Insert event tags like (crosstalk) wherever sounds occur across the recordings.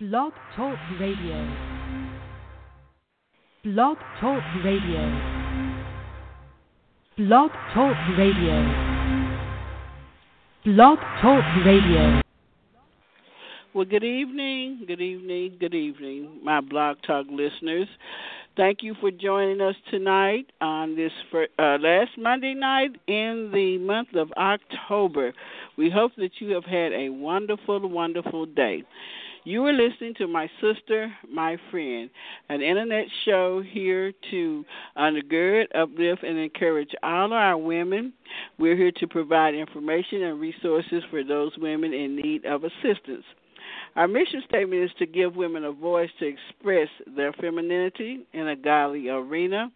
Blog Talk Radio. Blog Talk Radio. Blog Talk Radio. Blog Talk Radio. Well, good evening, good evening, good evening, my Blog Talk listeners. Thank you for joining us tonight on this for, uh, last Monday night in the month of October. We hope that you have had a wonderful, wonderful day. You are listening to My Sister, My Friend, an internet show here to uh, undergird, uplift, and encourage all our women. We're here to provide information and resources for those women in need of assistance. Our mission statement is to give women a voice to express their femininity in a godly arena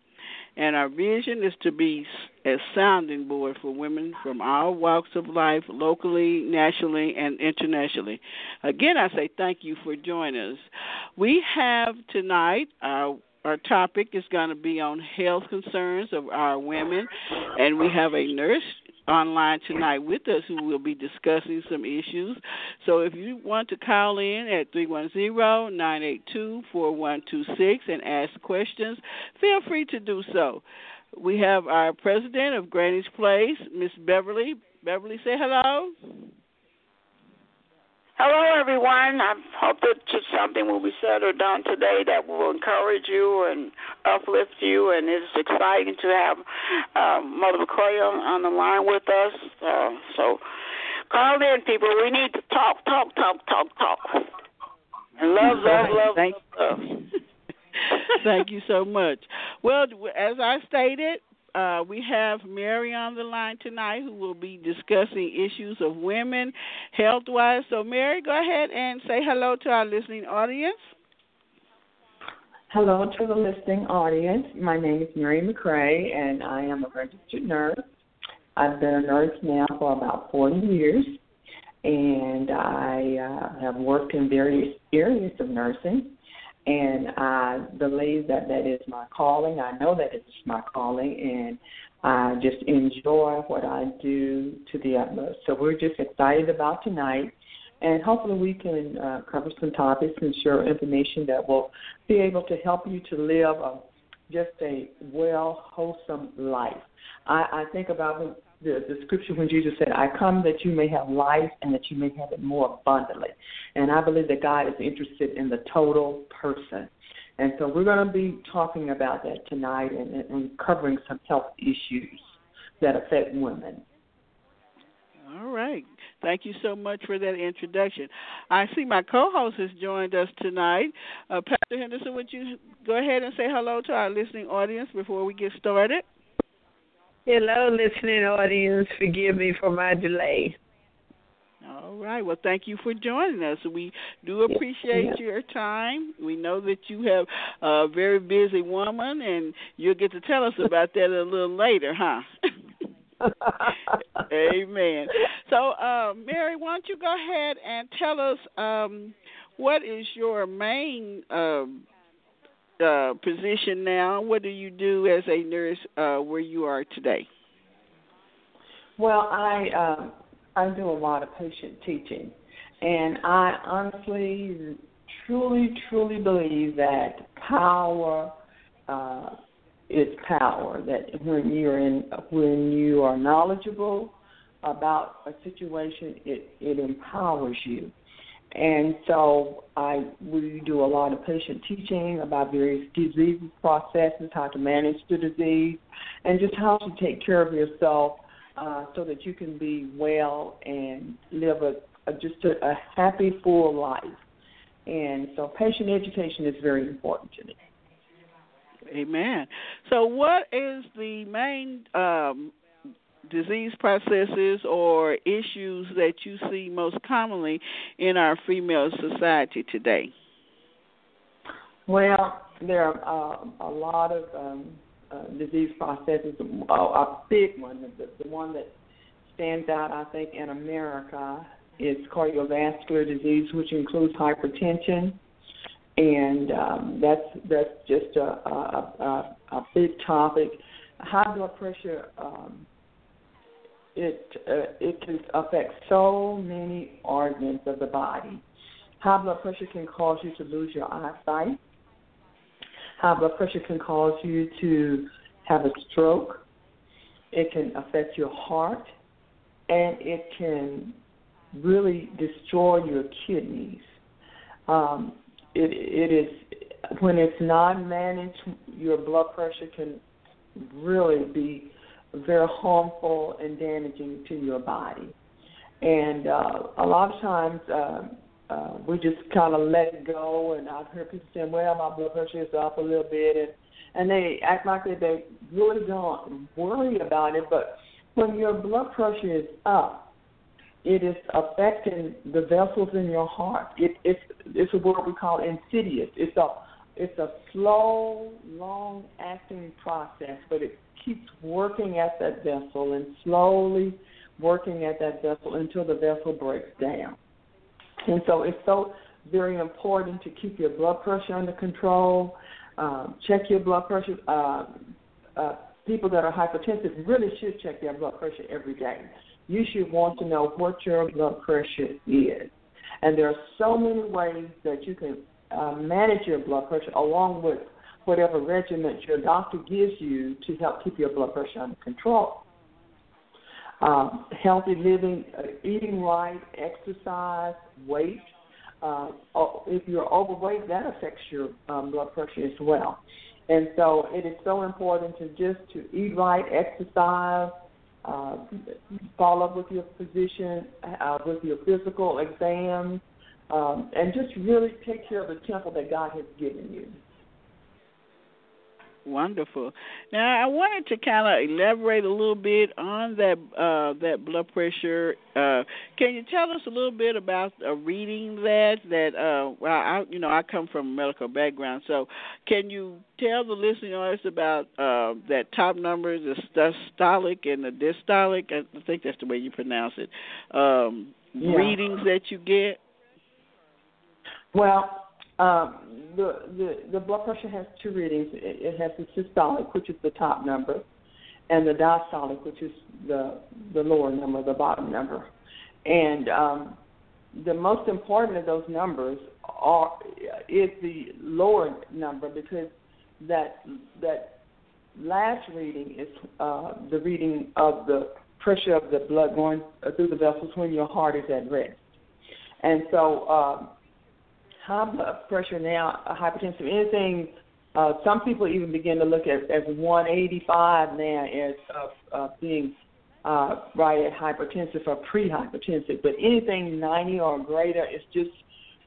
and our vision is to be a sounding board for women from all walks of life, locally, nationally, and internationally. Again, I say thank you for joining us. We have tonight our our topic is going to be on health concerns of our women, and we have a nurse online tonight with us who will be discussing some issues. So if you want to call in at 310-982-4126 and ask questions, feel free to do so. We have our president of Granny's Place, Miss Beverly. Beverly, say hello. Hello, everyone. I hope that something will be said or done today that will encourage you and uplift you. And it's exciting to have uh, Mother McCoy on, on the line with us. Uh, so call in, people. We need to talk, talk, talk, talk, talk. And love, love, love, Thank, love. (laughs) Thank you so much. Well, as I stated, uh, we have Mary on the line tonight who will be discussing issues of women health wise. So, Mary, go ahead and say hello to our listening audience. Hello to the listening audience. My name is Mary McCray, and I am a registered nurse. I've been a nurse now for about 40 years, and I uh, have worked in various areas of nursing and I believe that that is my calling. I know that it's my calling, and I just enjoy what I do to the utmost. So we're just excited about tonight, and hopefully we can uh, cover some topics and share information that will be able to help you to live a, just a well, wholesome life. I, I think about the, the scripture when Jesus said, I come that you may have life and that you may have it more abundantly. And I believe that God is interested in the total person. And so we're going to be talking about that tonight and, and covering some health issues that affect women. All right. Thank you so much for that introduction. I see my co-host has joined us tonight. Uh, Pastor Henderson, would you go ahead and say hello to our listening audience before we get started? Hello, listening audience. Forgive me for my delay. All right. Well, thank you for joining us. We do appreciate yeah. your time. We know that you have a very busy woman, and you'll get to tell us about that a little later, huh? (laughs) Amen. So, uh, Mary, why don't you go ahead and tell us um, what is your main um, uh, position now? What do you do as a nurse uh, where you are today? Well, I uh, I do a lot of patient teaching, and I honestly, truly, truly believe that power uh, is power. That when you're in, when you are knowledgeable about a situation, it it empowers you. And so I we do a lot of patient teaching about various disease processes, how to manage the disease, and just how to take care of yourself uh, so that you can be well and live a, a just a, a happy, full life. And so patient education is very important to me. Amen. So, what is the main um, disease processes or issues that you see most commonly in our female society today? Well, there are uh, a lot of um, uh, disease processes. Uh, a big one, the, the one that stands out, I think, in America is cardiovascular disease, which includes hypertension, and um, that's that's just a, a, a, a big topic. High blood pressure um, it uh, it can affect so many organs of the body, High blood pressure can cause you to lose your eyesight. High blood pressure can cause you to have a stroke. It can affect your heart, and it can really destroy your kidneys. Um, it, it is when it's not managed, your blood pressure can really be very harmful and damaging to your body. And uh, a lot of times uh, uh, we just kind of let it go. And I've heard people saying, "Well, my blood pressure is up a little bit," and and they act like they, they really don't worry about it. But when your blood pressure is up, it is affecting the vessels in your heart. It, it's it's a word we call insidious. It's a it's a slow, long acting process, but it keeps working at that vessel and slowly working at that vessel until the vessel breaks down. And so it's so very important to keep your blood pressure under control. Um, check your blood pressure. Uh, uh, people that are hypertensive really should check their blood pressure every day. You should want to know what your blood pressure is. And there are so many ways that you can uh, manage your blood pressure along with whatever regimen your doctor gives you to help keep your blood pressure under control. Um, healthy living, uh, eating right, exercise, weight. Uh, if you're overweight, that affects your um, blood pressure as well. And so it is so important to just to eat right, exercise, uh, follow up with your physician, uh, with your physical exams, um, and just really take care of the temple that God has given you. Wonderful. Now I wanted to kind of elaborate a little bit on that uh, that blood pressure. Uh, can you tell us a little bit about uh, reading that? That uh, well, I you know I come from a medical background, so can you tell the listeners about uh, that top numbers, the systolic and the diastolic? I think that's the way you pronounce it. Um, yeah. Readings that you get. Well, um, the, the the blood pressure has two readings. It, it has the systolic, which is the top number, and the diastolic, which is the the lower number, the bottom number. And um, the most important of those numbers are is the lower number because that that last reading is uh, the reading of the pressure of the blood going through the vessels when your heart is at rest. And so. Uh, high blood pressure now, hypertensive, anything. Uh, some people even begin to look at as 185 now as uh, uh, being uh, right at hypertensive or pre-hypertensive. But anything 90 or greater is just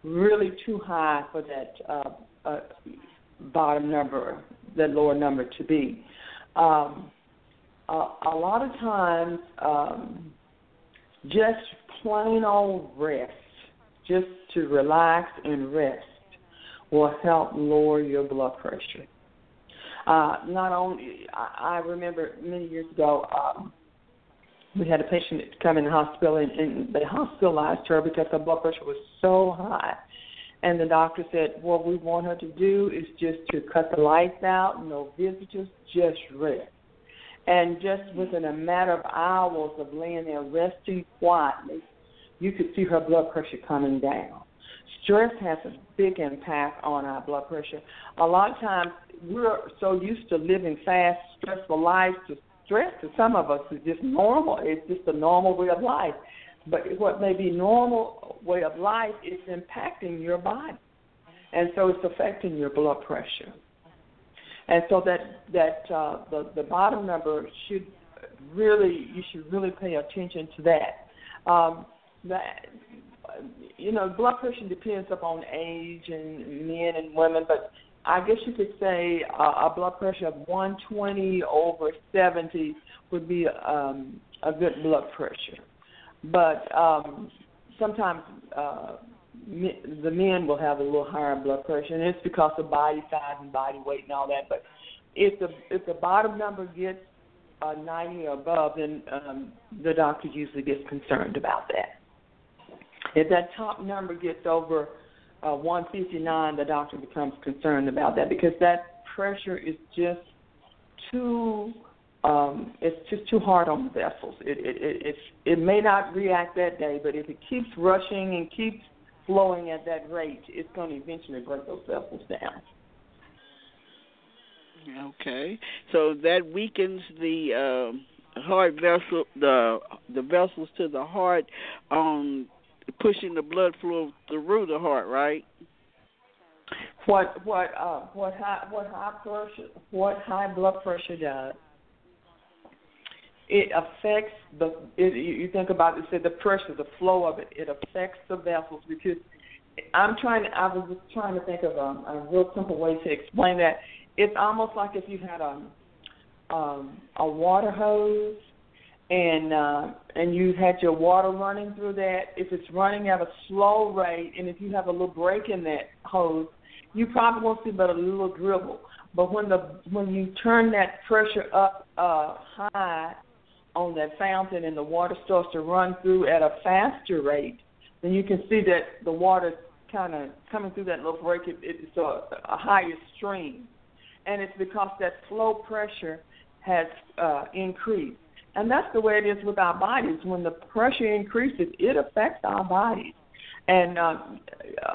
really too high for that uh, uh, bottom number, that lower number to be. Um, a, a lot of times, um, just plain old rest just to relax and rest will help lower your blood pressure. Uh, not only, I, remember many years ago, um, we had a patient come in the hospital and, and they hospitalized her because her blood pressure was so high. And the doctor said, What we want her to do is just to cut the lights out, no visitors, just rest. And just within a matter of hours of laying there resting quietly, you could see her blood pressure coming down. Stress has a big impact on our blood pressure. A lot of times we're so used to living fast, stressful lives to stress to some of us is just normal. It's just a normal way of life. But what may be normal way of life is impacting your body. And so it's affecting your blood pressure. And so that that uh, the the bottom number should really you should really pay attention to that. Um, that you know blood pressure depends upon age and men and women, but I guess you could say uh, a blood pressure of 120 over 70 would be um, a good blood pressure. But um, sometimes uh, the men will have a little higher blood pressure, and it's because of body size and body weight and all that. But if the if the bottom number gets uh, 90 or above, then um, the doctor usually gets concerned about that. If that top number gets over uh, 159, the doctor becomes concerned about that because that pressure is just too um, it's just too hard on the vessels. It, it it it may not react that day, but if it keeps rushing and keeps flowing at that rate, it's going to eventually break those vessels down. Okay, so that weakens the uh, heart vessel, the the vessels to the heart, um, pushing the blood flow through the heart, right? What what uh, what high what high pressure what high blood pressure does it affects the. It, you think about it, say the pressure, the flow of it. It affects the vessels because I'm trying. I was just trying to think of a, a real simple way to explain that. It's almost like if you had a um, a water hose and uh, and you've had your water running through that. If it's running at a slow rate, and if you have a little break in that hose, you probably won't see but a little dribble. But when the when you turn that pressure up uh, high on that fountain and the water starts to run through at a faster rate, then you can see that the water kind of coming through that little break. It, it's a, a higher stream, and it's because that flow pressure has uh, increased. And that's the way it is with our bodies. When the pressure increases, it affects our bodies. And uh,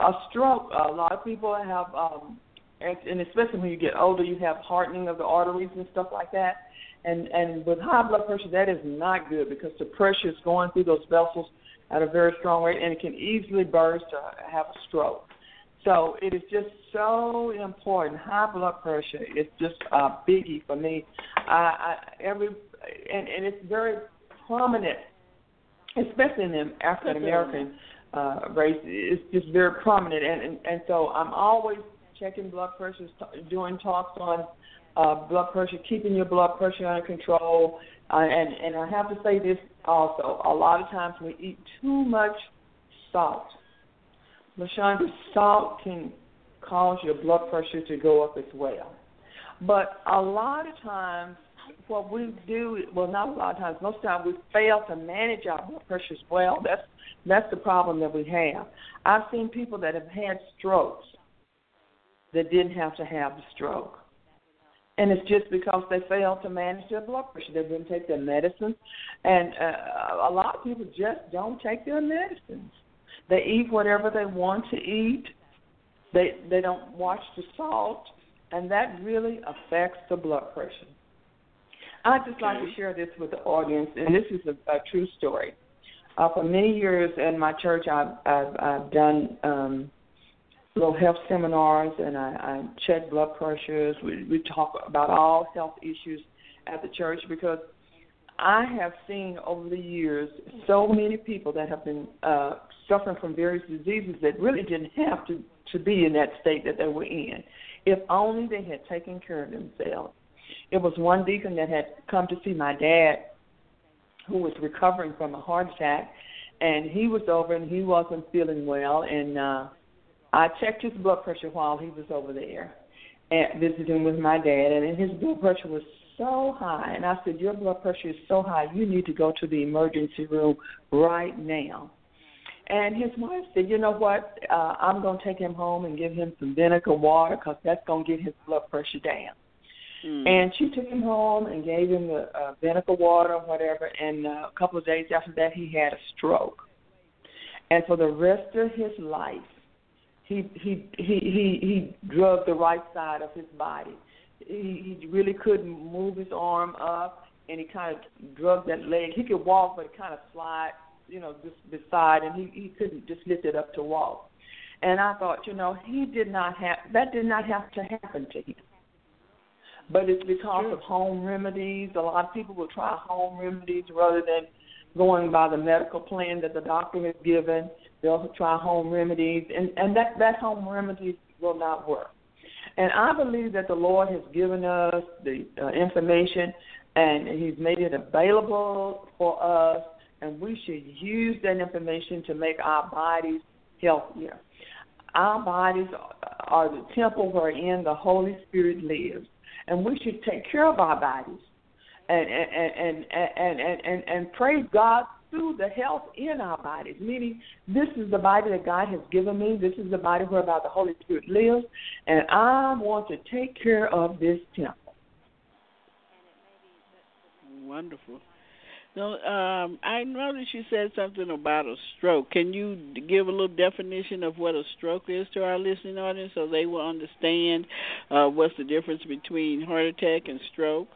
a stroke, a lot of people have, um, and especially when you get older, you have hardening of the arteries and stuff like that. And and with high blood pressure, that is not good because the pressure is going through those vessels at a very strong rate, and it can easily burst or have a stroke. So it is just so important. High blood pressure is just a biggie for me. I, I every and and it's very prominent, especially in the African American uh, race. It's just very prominent, and, and and so I'm always checking blood pressures, t- doing talks on uh, blood pressure, keeping your blood pressure under control. Uh, and, and I have to say this also. A lot of times we eat too much salt. LaShonda, salt can cause your blood pressure to go up as well. But a lot of times, what we do, well, not a lot of times, most of the time we fail to manage our blood pressure as well. That's that's the problem that we have. I've seen people that have had strokes that didn't have to have the stroke. And it's just because they fail to manage their blood pressure. They didn't take their medicine. And uh, a lot of people just don't take their medicines. They eat whatever they want to eat. They they don't watch the salt, and that really affects the blood pressure. I'd just like to share this with the audience, and this is a, a true story. Uh, for many years in my church, I've I've, I've done um, little health seminars and I, I check blood pressures. We, we talk about all health issues at the church because I have seen over the years so many people that have been uh, suffering from various diseases that really didn't have to, to be in that state that they were in, if only they had taken care of themselves. It was one deacon that had come to see my dad, who was recovering from a heart attack, and he was over and he wasn't feeling well, and uh, I checked his blood pressure while he was over there and visiting with my dad, and his blood pressure was so high. And I said, Your blood pressure is so high, you need to go to the emergency room right now. And his wife said, You know what? Uh, I'm going to take him home and give him some vinegar water because that's going to get his blood pressure down. Mm. And she took him home and gave him the uh, vinegar water or whatever. And uh, a couple of days after that, he had a stroke. And for the rest of his life, he he he he he drugged the right side of his body. He he really couldn't move his arm up, and he kind of drugged that leg. He could walk, but it kind of slide, you know, just beside, and he he couldn't just lift it up to walk. And I thought, you know, he did not have that did not have to happen to him. But it's because sure. of home remedies. A lot of people will try home remedies rather than going by the medical plan that the doctor has given. They'll try home remedies, and, and that, that home remedies will not work. And I believe that the Lord has given us the uh, information and He's made it available for us, and we should use that information to make our bodies healthier. Our bodies are the temple wherein the Holy Spirit lives, and we should take care of our bodies and and and and and and, and praise God through the health in our bodies. Meaning, this is the body that God has given me. This is the body whereby the Holy Spirit lives, and I want to take care of this temple. Wonderful. No, um, I noticed you said something about a stroke. Can you give a little definition of what a stroke is to our listening audience, so they will understand uh, what's the difference between heart attack and stroke?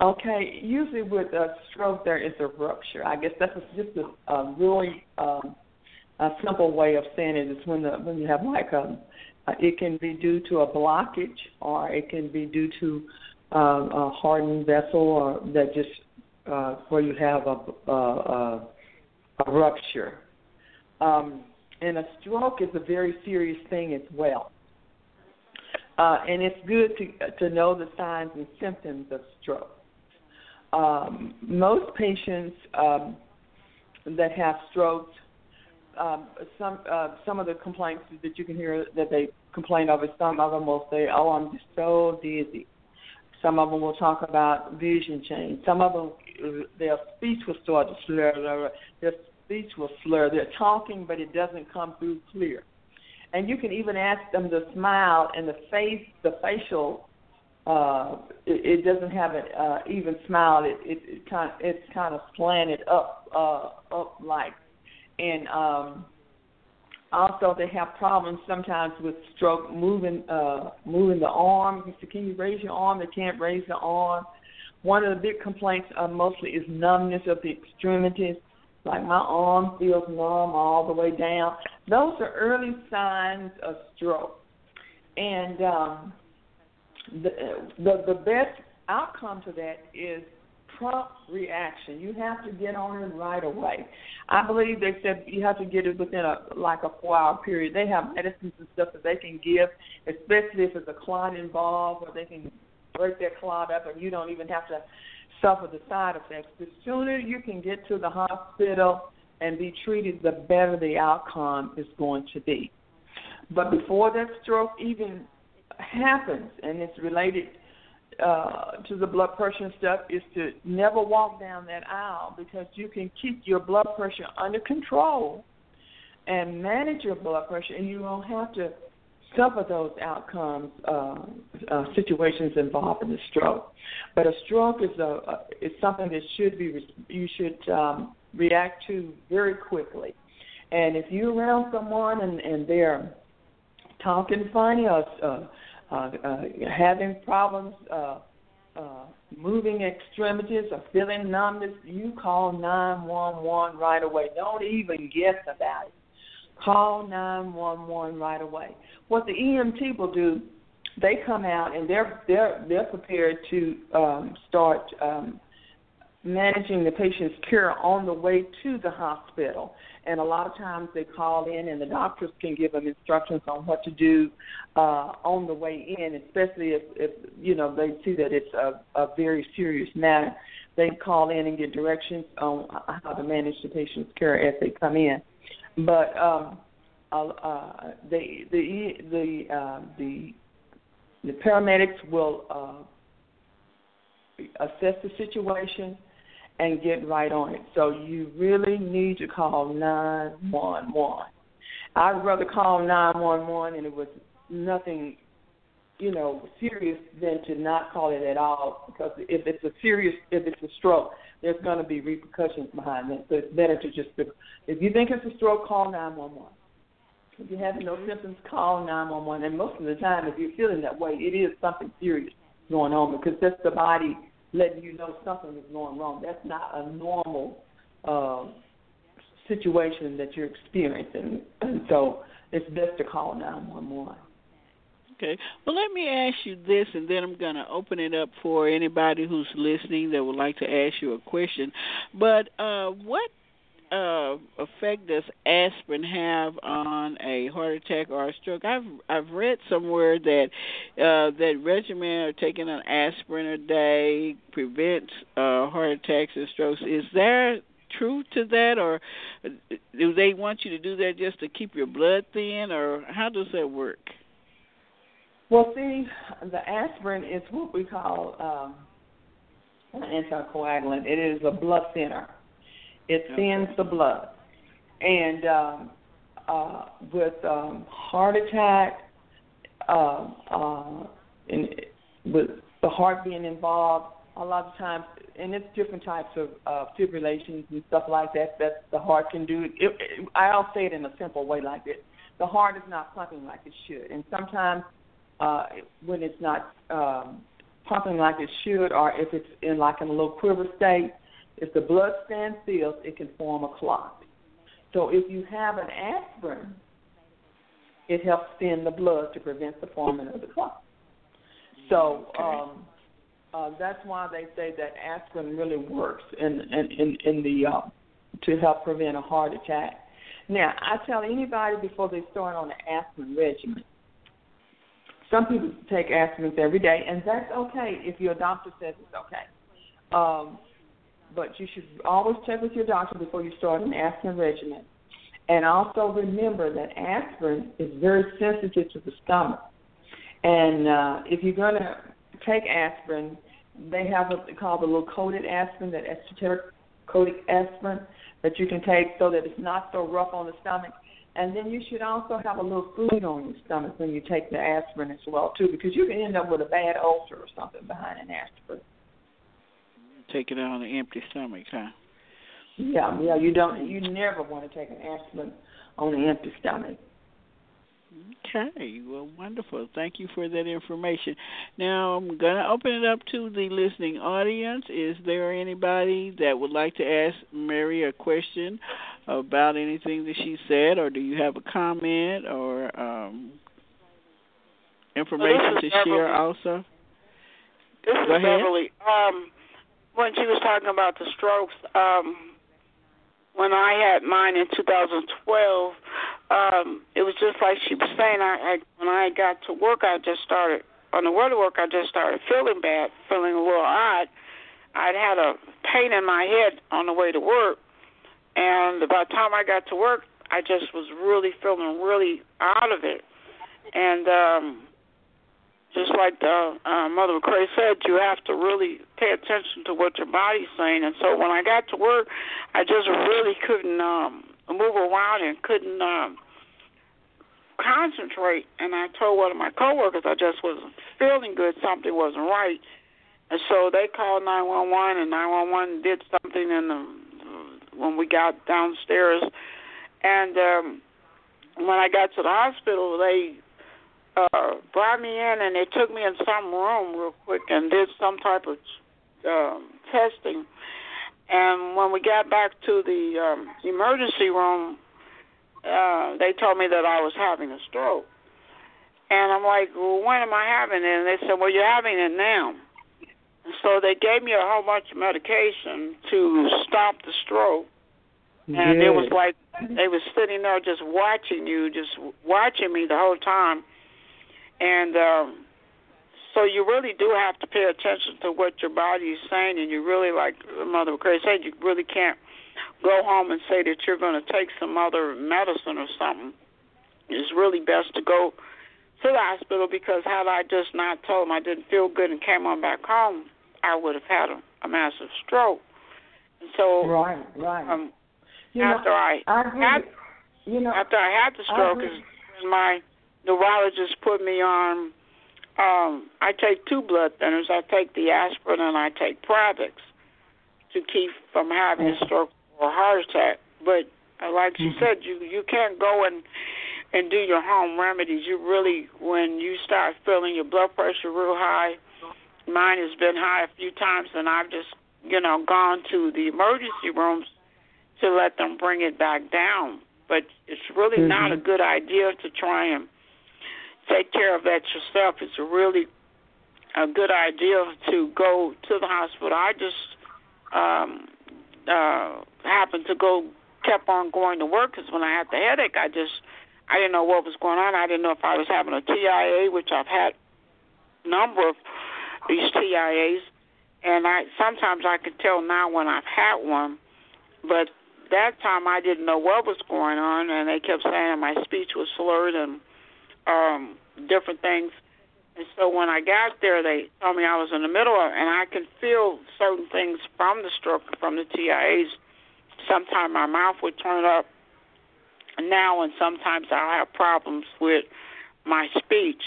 Okay, usually with a stroke there is a rupture. I guess that's just a, a really um, a simple way of saying it is when the when you have like a, uh, it can be due to a blockage or it can be due to um, a hardened vessel or that just uh, where you have a, a, a rupture. Um, and a stroke is a very serious thing as well. Uh, and it's good to to know the signs and symptoms of stroke. Um, most patients um, that have strokes, um, some uh, some of the complaints that you can hear that they complain of is some of them will say, "Oh, I'm just so dizzy." Some of them will talk about vision change. Some of them, their speech will start to slur. Their speech will slur. They're talking, but it doesn't come through clear. And you can even ask them to smile, and the face, the facial, uh, it, it doesn't have an uh, even smile. It, it, it kind, of, it's kind of slanted up, uh, up like, and um, also, they have problems sometimes with stroke moving uh, moving the arm. Can you raise your arm? They can't raise the arm. One of the big complaints uh, mostly is numbness of the extremities. Like my arm feels numb all the way down. Those are early signs of stroke. And um, the, the the best outcome to that is prompt reaction. You have to get on it right away. I believe they said you have to get it within a like a four hour period. They have medicines and stuff that they can give, especially if it's a clot involved, or they can break that clot up, and you don't even have to suffer the side effects. The sooner you can get to the hospital and be treated, the better the outcome is going to be. But before that stroke even happens, and it's related uh, to the blood pressure and stuff is to never walk down that aisle because you can keep your blood pressure under control and manage your blood pressure, and you won't have to suffer those outcomes uh, uh, situations involving a stroke. But a stroke is a, a is something that should be you should um, react to very quickly. And if you're around someone and, and they're talking funny or uh, uh, uh, having problems uh, uh, moving extremities or feeling numbness, you call 911 right away. Don't even guess about it. Call 911 right away. What the EMT will do, they come out and they're they're they're prepared to um, start um, managing the patient's care on the way to the hospital. And a lot of times they call in, and the doctors can give them instructions on what to do uh, on the way in, especially if, if you know they see that it's a, a very serious matter. They call in and get directions on how to manage the patient's care as they come in. But um, uh, uh, the the the uh, the the paramedics will uh, assess the situation and get right on it. So you really need to call 911. I'd rather call 911 and it was nothing, you know, serious than to not call it at all because if it's a serious, if it's a stroke, there's going to be repercussions behind that. So it's better to just, if you think it's a stroke, call 911. If you're having no symptoms, call 911. And most of the time, if you're feeling that way, it is something serious going on because that's the body letting you know something is going wrong. That's not a normal uh, situation that you're experiencing, and so it's best to call 911. Okay. Well, let me ask you this, and then I'm going to open it up for anybody who's listening that would like to ask you a question. But uh, what uh, effect does aspirin have on a heart attack or a stroke? I've I've read somewhere that uh, that regimen or taking an aspirin a day prevents uh, heart attacks and strokes. Is there truth to that, or do they want you to do that just to keep your blood thin, or how does that work? Well, see, the aspirin is what we call um, an anticoagulant. It is a blood thinner it thins the blood. And um, uh, with um, heart attack, uh, uh, in, with the heart being involved, a lot of times, and it's different types of uh, fibrillations and stuff like that that the heart can do. It, it, I'll say it in a simple way like this: the heart is not pumping like it should, and sometimes uh, when it's not um, pumping like it should, or if it's in like in a little quiver state, if the blood stands still, it can form a clot. So if you have an aspirin, it helps thin the blood to prevent the forming of the clot. So um, uh, that's why they say that aspirin really works in in in, in the uh, to help prevent a heart attack. Now, I tell anybody before they start on the aspirin regimen. Some people take aspirins every day, and that's okay if your doctor says it's okay. Um, but you should always check with your doctor before you start an aspirin regimen. And also remember that aspirin is very sensitive to the stomach. And uh, if you're going to take aspirin, they have what they call the little coated aspirin, that enteric coated aspirin that you can take so that it's not so rough on the stomach. And then you should also have a little food on your stomach when you take the aspirin as well too, because you can end up with a bad ulcer or something behind an aspirin. Take it on an empty stomach, huh? Yeah, yeah. You don't. You never want to take an aspirin on an empty stomach. Okay, well, wonderful. Thank you for that information. Now, I'm going to open it up to the listening audience. Is there anybody that would like to ask Mary a question about anything that she said, or do you have a comment or um, information well, to share also? This Go is ahead. Beverly. Um, when she was talking about the strokes, um, when I had mine in 2012, um, it was just like she was saying. I, I when I got to work, I just started on the way to work. I just started feeling bad, feeling a little odd. I'd had a pain in my head on the way to work, and by the time I got to work, I just was really feeling really out of it. And um, just like the uh, Mother McCray said, you have to really pay attention to what your body's saying. And so when I got to work, I just really couldn't um, move around and couldn't um, concentrate. And I told one of my coworkers I just wasn't feeling good. Something wasn't right. And so they called 911, and 911 did something in the when we got downstairs. And um, when I got to the hospital, they uh, brought me in and they took me in some room real quick and did some type of um, testing. And when we got back to the um, emergency room, uh, they told me that I was having a stroke. And I'm like, well, when am I having it? And they said, well, you're having it now. So they gave me a whole bunch of medication to stop the stroke. And it was like they was sitting there just watching you, just watching me the whole time. And um, so you really do have to pay attention to what your body is saying, and you really, like Mother McCray said, you really can't go home and say that you're going to take some other medicine or something. It's really best to go to the hospital because had I just not told them I didn't feel good and came on back home, I would have had a, a massive stroke. And so, right, right. Um, you after know, I, I agree. had, you know, after I had the stroke, is when my neurologist put me on. Um, I take two blood thinners. I take the aspirin and I take Plavix to keep from having a stroke or a heart attack. But uh, like she Mhm. said, you you can't go and and do your home remedies. You really, when you start feeling your blood pressure real high, mine has been high a few times, and I've just you know gone to the emergency rooms to let them bring it back down. But it's really not a good idea to try and take care of that yourself. It's really a good idea to go to the hospital. I just um uh happened to go kept on going to work because when I had the headache, I just I didn't know what was going on. I didn't know if I was having a TIA, which I've had a number of these TIAs, and I sometimes I can tell now when I've had one, but that time I didn't know what was going on, and they kept saying my speech was slurred and um different things. And so when I got there, they told me I was in the middle of, and I can feel certain things from the stroke, from the TIAs. Sometimes my mouth would turn up now, and sometimes I'll have problems with my speech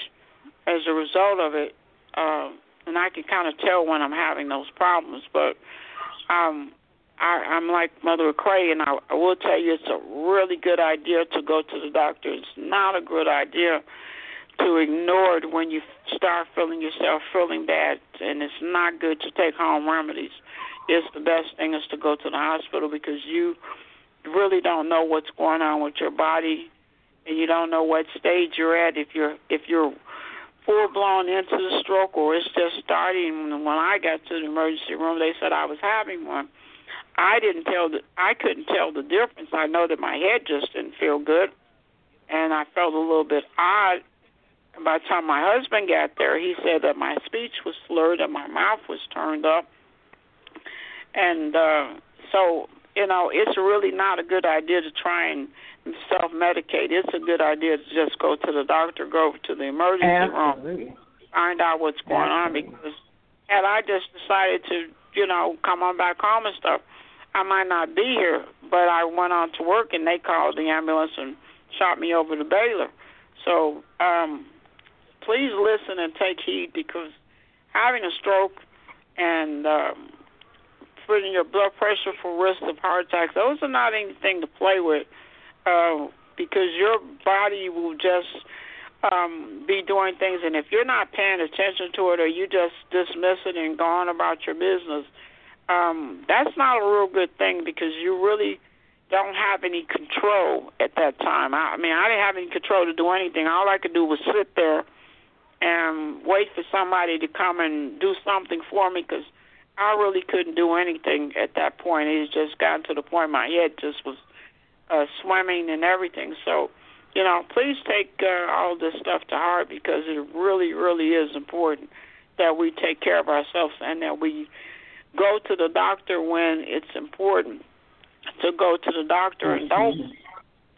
as a result of it. Uh, and I can kind of tell when I'm having those problems. But um, I, I'm like Mother Cray, and I, I will tell you it's a really good idea to go to the doctor. It's not a good idea to ignore it when you start feeling yourself feeling bad, and it's not good to take home remedies. It's the best thing is to go to the hospital because you really don't know what's going on with your body, and you don't know what stage you're at. If you're if you're full blown into the stroke or it's just starting. When I got to the emergency room, they said I was having one. I didn't tell the I couldn't tell the difference. I know that my head just didn't feel good, and I felt a little bit odd. And by the time my husband got there, he said that my speech was slurred and my mouth was turned up, and uh, so you know it's really not a good idea to try and self medicate. It's a good idea to just go to the doctor, go to the emergency Absolutely. room, find out what's going Absolutely. on. Because had I just decided to, you know, come on back home and stuff, I might not be here. But I went on to work, and they called the ambulance and shot me over to Baylor. So um, please listen and take heed because having a stroke and um, putting your blood pressure for risk of heart attacks, those are not anything to play with uh, because your body will just um, be doing things, and if you're not paying attention to it or you just dismiss it and go on about your business, um, that's not a real good thing because you really don't have any control at that time. I, I mean, I didn't have any control to do anything. All I could do was sit there and wait for somebody to come and do something for me because I really couldn't do anything at that point. It just gotten to the point my head just was uh, swimming and everything. So, you know, please take uh, all this stuff to heart because it really, really is important that we take care of ourselves and that we go to the doctor when it's important to go to the doctor and don't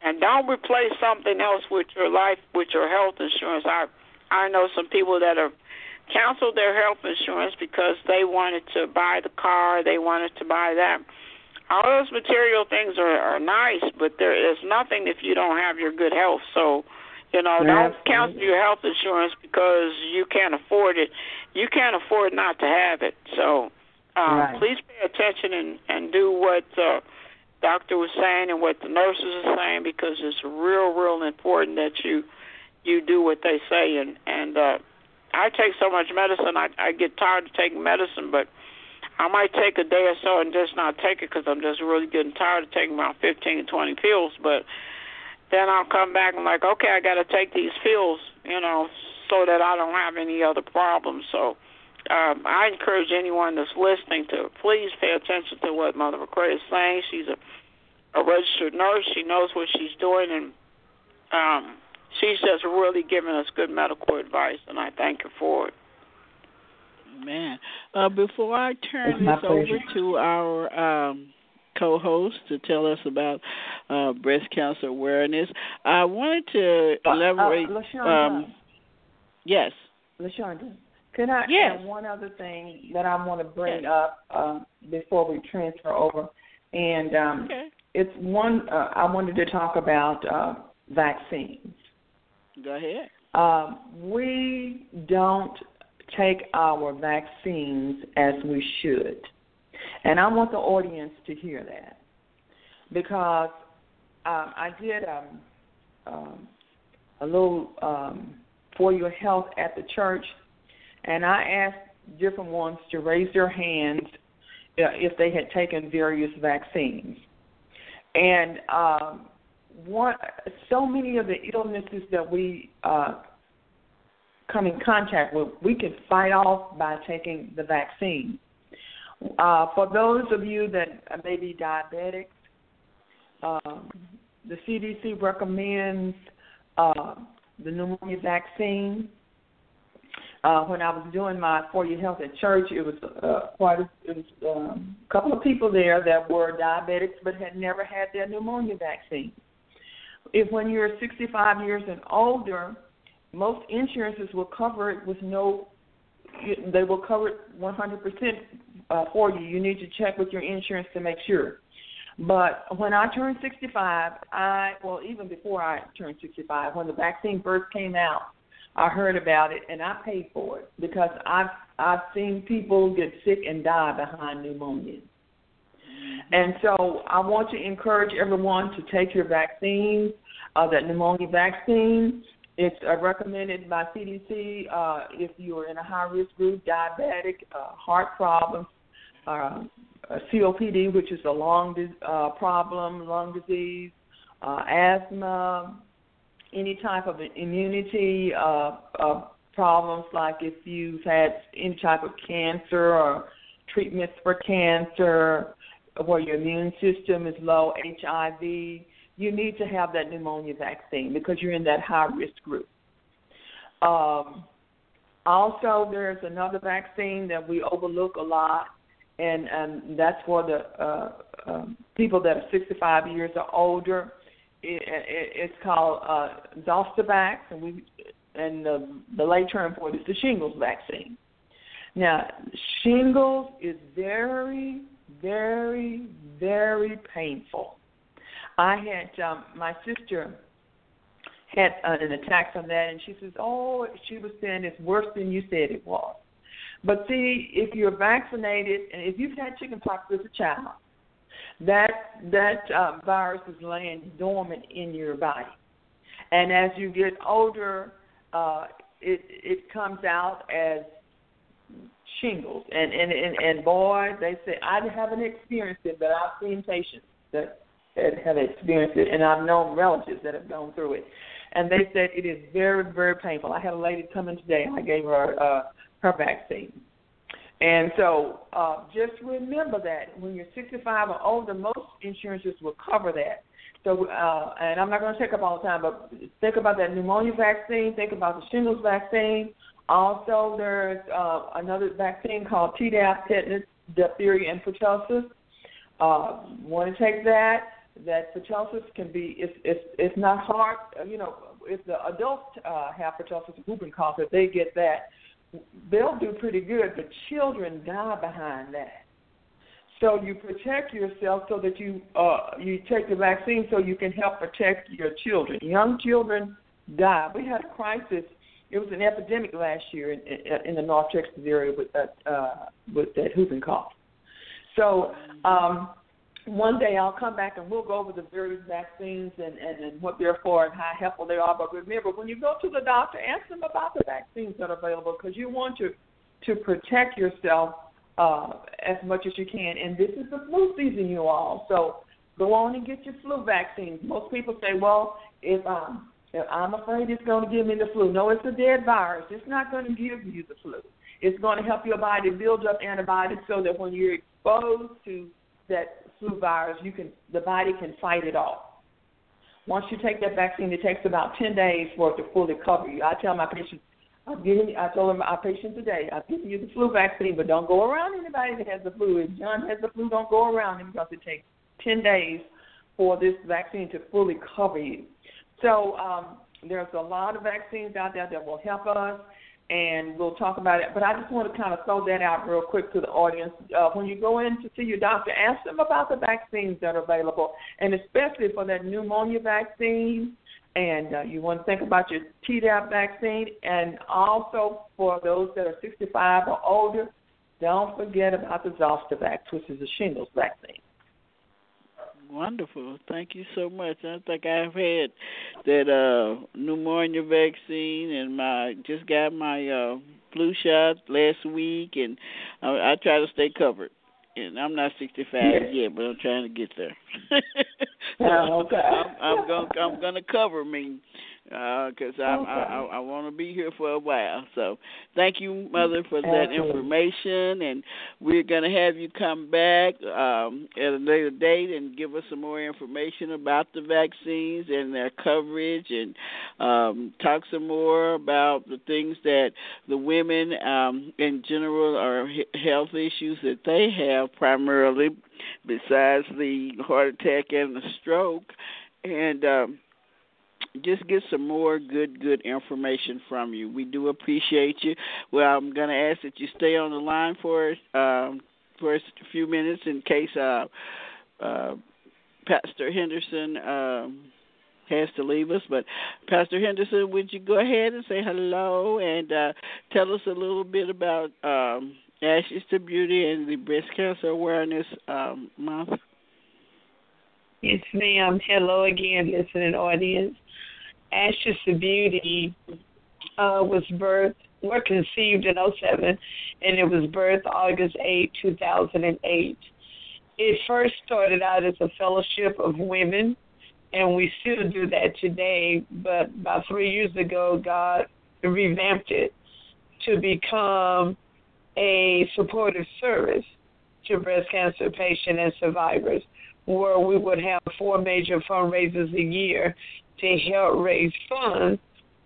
and don't replace something else with your life with your health insurance. I I know some people that have canceled their health insurance because they wanted to buy the car, they wanted to buy that. All those material things are, are nice, but there is nothing if you don't have your good health. So, you know, don't Absolutely. cancel your health insurance because you can't afford it. You can't afford not to have it. So, um, Right. please pay attention and and do what uh, doctor was saying and what the nurses are saying because it's real, real important that you you do what they say. And and uh, I take so much medicine, I I get tired of taking medicine, but I might take a day or so and just not take it because I'm just really getting tired of taking about 15 to 20 pills. But then I'll come back and like, okay, I got to take these pills, you know, so that I don't have any other problems. So um, I encourage anyone that's listening to please pay attention to what Mother McCray is saying. She's a, a registered nurse. She knows what she's doing, and um, she's just really giving us good medical advice, and I thank her for it. Man, uh, before I turn It's my this over to our um, co-host to tell us about uh, breast cancer awareness, I wanted to elaborate. Uh, um, yes. LaShonda, could I Yes. add one other thing that I want to bring up uh, before we transfer over? And um, Okay. it's one uh, I wanted to talk about uh, vaccines. Go ahead. Um, we don't take our vaccines as we should. And I want the audience to hear that because um, I did um, um, a little um, for your health at the church, and I asked different ones to raise their hands uh, if they had taken various vaccines. And um, one, so many of the illnesses that we uh, come in contact with, we can fight off by taking the vaccine. Uh, for those of you that may be diabetics, um, the CDC recommends uh, the pneumonia vaccine. Uh, when I was doing my For Your Health at church, it was uh, quite a, it was um, a couple of people there that were diabetics but had never had their pneumonia vaccine. If when you're 65 years and older, most insurances will cover it with no they will cover it 100% uh, for you. You need to check with your insurance to make sure. But when I turned 65, I well even before I turned 65, when the vaccine first came out, I heard about it and I paid for it because I've I've seen people get sick and die behind pneumonia. And so I want to encourage everyone to take your vaccine, uh, that pneumonia vaccine. It's uh, recommended by CDC uh, if you're in a high risk group, diabetic, uh, heart problems, uh, COPD, which is a lung uh, problem, lung disease, uh, asthma, any type of immunity uh, uh, problems, like if you've had any type of cancer or treatments for cancer, where your immune system is low, HIV, you need to have that pneumonia vaccine because you're in that high risk group. Um, also, there's another vaccine that we overlook a lot, and, and that's for the uh, uh, people that are 65 years or older. It, it, it's called uh, Zostavax, and we and the, the lay term for it is the shingles vaccine. Now, shingles is very, very, very painful. I had um, my sister had uh, an attack from that, and she says, "Oh, she was saying it's worse than you said it was." But see, if you're vaccinated and if you've had chickenpox as a child, that that uh, virus is laying dormant in your body, and as you get older, uh, it it comes out as shingles. And and and, and boy, they say I haven't experienced it, but I've seen patients that that have experienced it, and I've known relatives that have gone through it. And they said it is very, very painful. I had a lady come in today. I gave her uh, her vaccine. And so uh, just remember that when you're 65 or older, most insurances will cover that. So, uh, and I'm not going to take up all the time, but think about that pneumonia vaccine. Think about the shingles vaccine. Also, there's uh, another vaccine called Tdap, tetanus, diphtheria, and pertussis. Uh, want to take that? That pertussis can be it's it's it's not hard. You know, if the adults uh, have pertussis, whooping cough, if they get that, they'll do pretty good. But children die behind that. So you protect yourself so that you uh, you take the vaccine so you can help protect your children. Young children die. We had a crisis it was an epidemic last year in, in, the North Texas area with that uh, with that whooping cough. So um, one day I'll come back and we'll go over the various vaccines and, and, and what they're for and how helpful they are. But remember, when you go to the doctor, ask them about the vaccines that are available because you want to to protect yourself uh, as much as you can. And this is the flu season, you all. So go on and get your flu vaccines. Most people say, well, if um, I'm afraid it's going to give me the flu. No, it's a dead virus. It's not going to give you the flu. It's going to help your body build up antibodies so that when you're exposed to that flu virus, you can the body can fight it off. Once you take that vaccine, it takes about 10 days for it to fully cover you. I tell my patients, I'm giving, I told my patient today, I'm giving you the flu vaccine, but don't go around anybody that has the flu. If John has the flu, don't go around him because it takes 10 days for this vaccine to fully cover you. So um, there's a lot of vaccines out there that will help us, and we'll talk about it. But I just want to kind of throw that out real quick to the audience. Uh, when you go in to see your doctor, ask them about the vaccines that are available, and especially for that pneumonia vaccine. And uh, you want to think about your Tdap vaccine, and also for those that are 65 or older, don't forget about the Zostavax, which is a shingles vaccine. Wonderful. Thank you so much. I think I've had that uh pneumonia vaccine and my just got my uh flu shot last week and I, I try to stay covered. And I'm not 65 yeah. yet, but I'm trying to get there. so (laughs) oh, okay. I'm, I'm going I'm going to cover me because uh, I, okay. I I, I want to be here for a while. So thank you, Mother, for that information, and we're going to have you come back um, at a later date and give us some more information about the vaccines and their coverage, and um, talk some more about the things that the women um, in general are health issues that they have primarily, besides the heart attack and the stroke, and um, just get some more good good information from you. We do appreciate you. Well, I'm going to ask that you stay on the line for um, for a few minutes in case uh, uh, Pastor Henderson um, has to leave us. But Pastor Henderson, would you go ahead and say hello and uh, tell us a little bit about um, Ashes to Beauty and the Breast Cancer Awareness um, Month? Yes, ma'am. Hello again, listening audience. Ashes to Beauty uh, was birthed, were conceived in 07, and it was birthed August 8, 2008. It first started out as a fellowship of women and we still do that today. But about three years ago, God revamped it to become a supportive service to breast cancer patients and survivors, where we would have four major fundraisers a year to help raise funds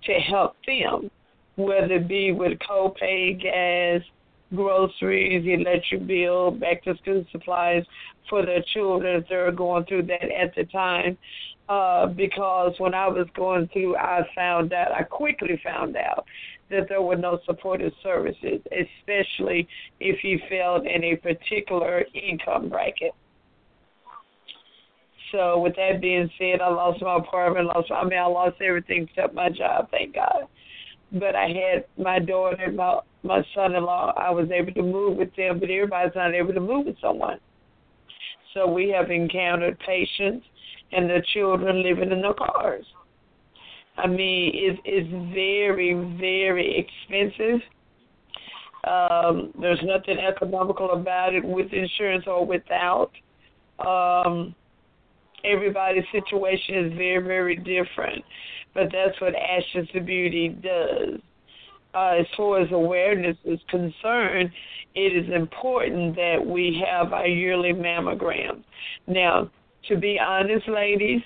to help them, whether it be with copay, gas, groceries, electric bill, back to school supplies for their children if they're going through that at the time uh, because when I was going through, I found out, I quickly found out that there were no supportive services, especially if you fell in a particular income bracket. So with that being said, I lost my apartment, lost I mean I lost everything except my job, thank God. But I had my daughter, my my son in law, I was able to move with them, but everybody's not able to move with someone. So we have encountered patients and their children living in their cars. I mean, it, it's very, very expensive. Um, there's nothing economical about it with insurance or without. Um, everybody's situation is very, very different, but that's what Ashes to Beauty does. Uh, as far as awareness is concerned, it is important that we have our yearly mammogram. Now, to be honest, ladies,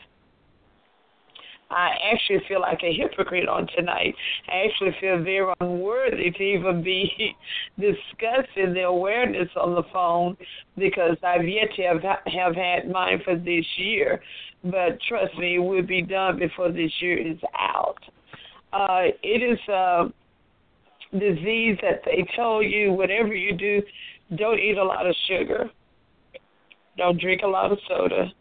I actually feel like a hypocrite on tonight. I actually feel very unworthy to even be (laughs) discussing the awareness on the phone because I've yet to have have had mine for this year. But trust me, it will be done before this year is out. Uh, it is a disease that they tell you whatever you do, don't eat a lot of sugar, don't drink a lot of soda,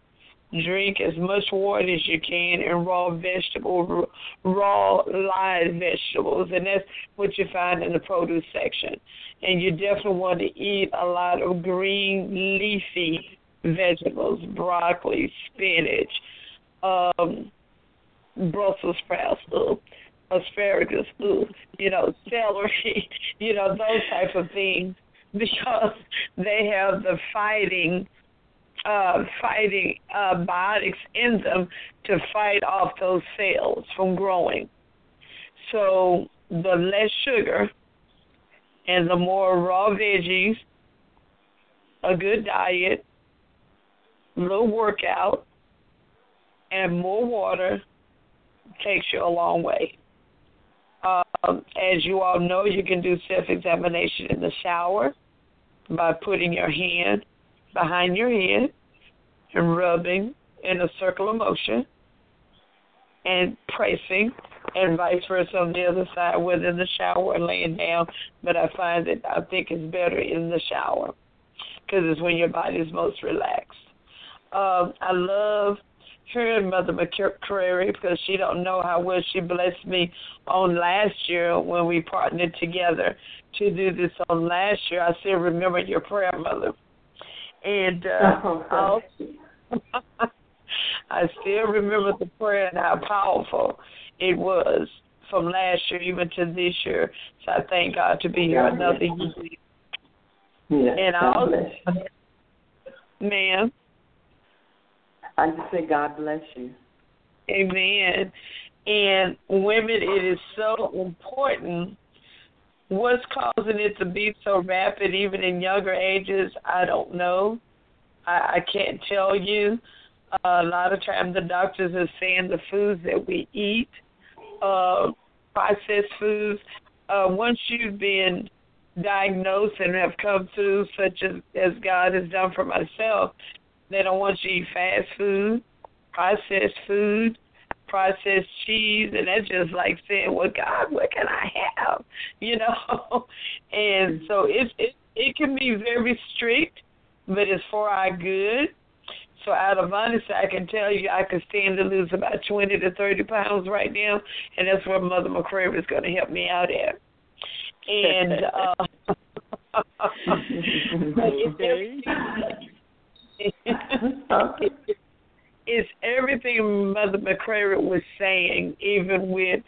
drink as much water as you can and raw vegetable, raw live vegetables, and that's what you find in the produce section. And you definitely want to eat a lot of green leafy vegetables, broccoli, spinach, um, Brussels sprouts, asparagus, you know, celery, (laughs) you know, those type of things because they have the fighting uh, fighting uh, biotics in them to fight off those cells from growing. So the less sugar and the more raw veggies, a good diet, little workout, and more water takes you a long way. Um, as you all know, you can do self examination in the shower by putting your hand behind your head and rubbing in a circular motion and pressing and vice versa on the other side, whether in the shower or laying down. But I find that I think it's better in the shower because it's when your body is most relaxed. Um, I love hearing Mother McCrary because she don't know how well she blessed me on last year when we partnered together to do this on last year. I still remember your prayer, Mother. And uh, oh, (laughs) I still remember the prayer and how powerful it was from last year even to this year. So I thank God to be here another year. Yeah, and I also, ma'am. I just say God bless you. Amen. And women, it is so important. What's causing it to be so rapid, even in younger ages, I don't know. I, I can't tell you. Uh, a lot of times the doctors are saying the foods that we eat, uh, processed foods. Uh, once you've been diagnosed and have come through, such as as God has done for myself, they don't want you to eat fast food, processed food, processed cheese, and that's just like saying, "Well, God, what can I have?" (laughs) You know. (laughs) and so it it it can be very strict but it's for our good. So out of honesty, I can tell you I could stand to lose about 20 to 30 pounds right now, and that's where Mother McCray is going to help me out at. And (laughs) uh, it's everything Mother McCrary was saying, even with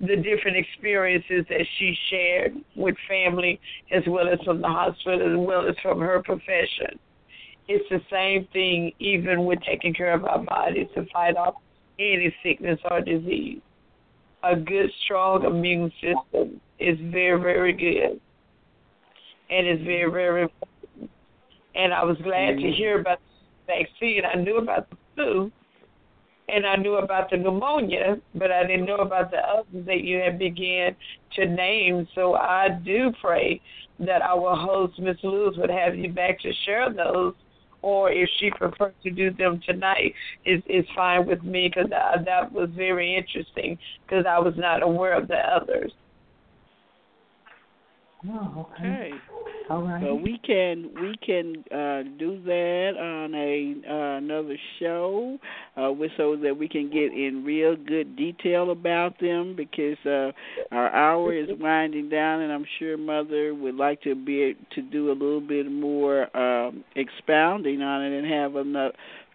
the different experiences that she shared with family, as well as from the hospital, as well as from her profession. It's the same thing, even with taking care of our bodies to fight off any sickness or disease. A good, strong immune system is very, very good, and it's very, very important. And I was glad to hear about the vaccine. I knew about the and I knew about the pneumonia, but I didn't know about the others that you had began to name. So I do pray that our host, Miss Lewis, would have you back to share those, or if she prefers to do them tonight, is is fine with me because that was very interesting because I was not aware of the others. Oh, okay. Okay. All right. So we can we can uh, do that on a uh, another show, uh, with, so that we can get in real good detail about them because uh, our hour is (laughs) winding down, and I'm sure Mother would like to be to do a little bit more um, expounding on it and have enough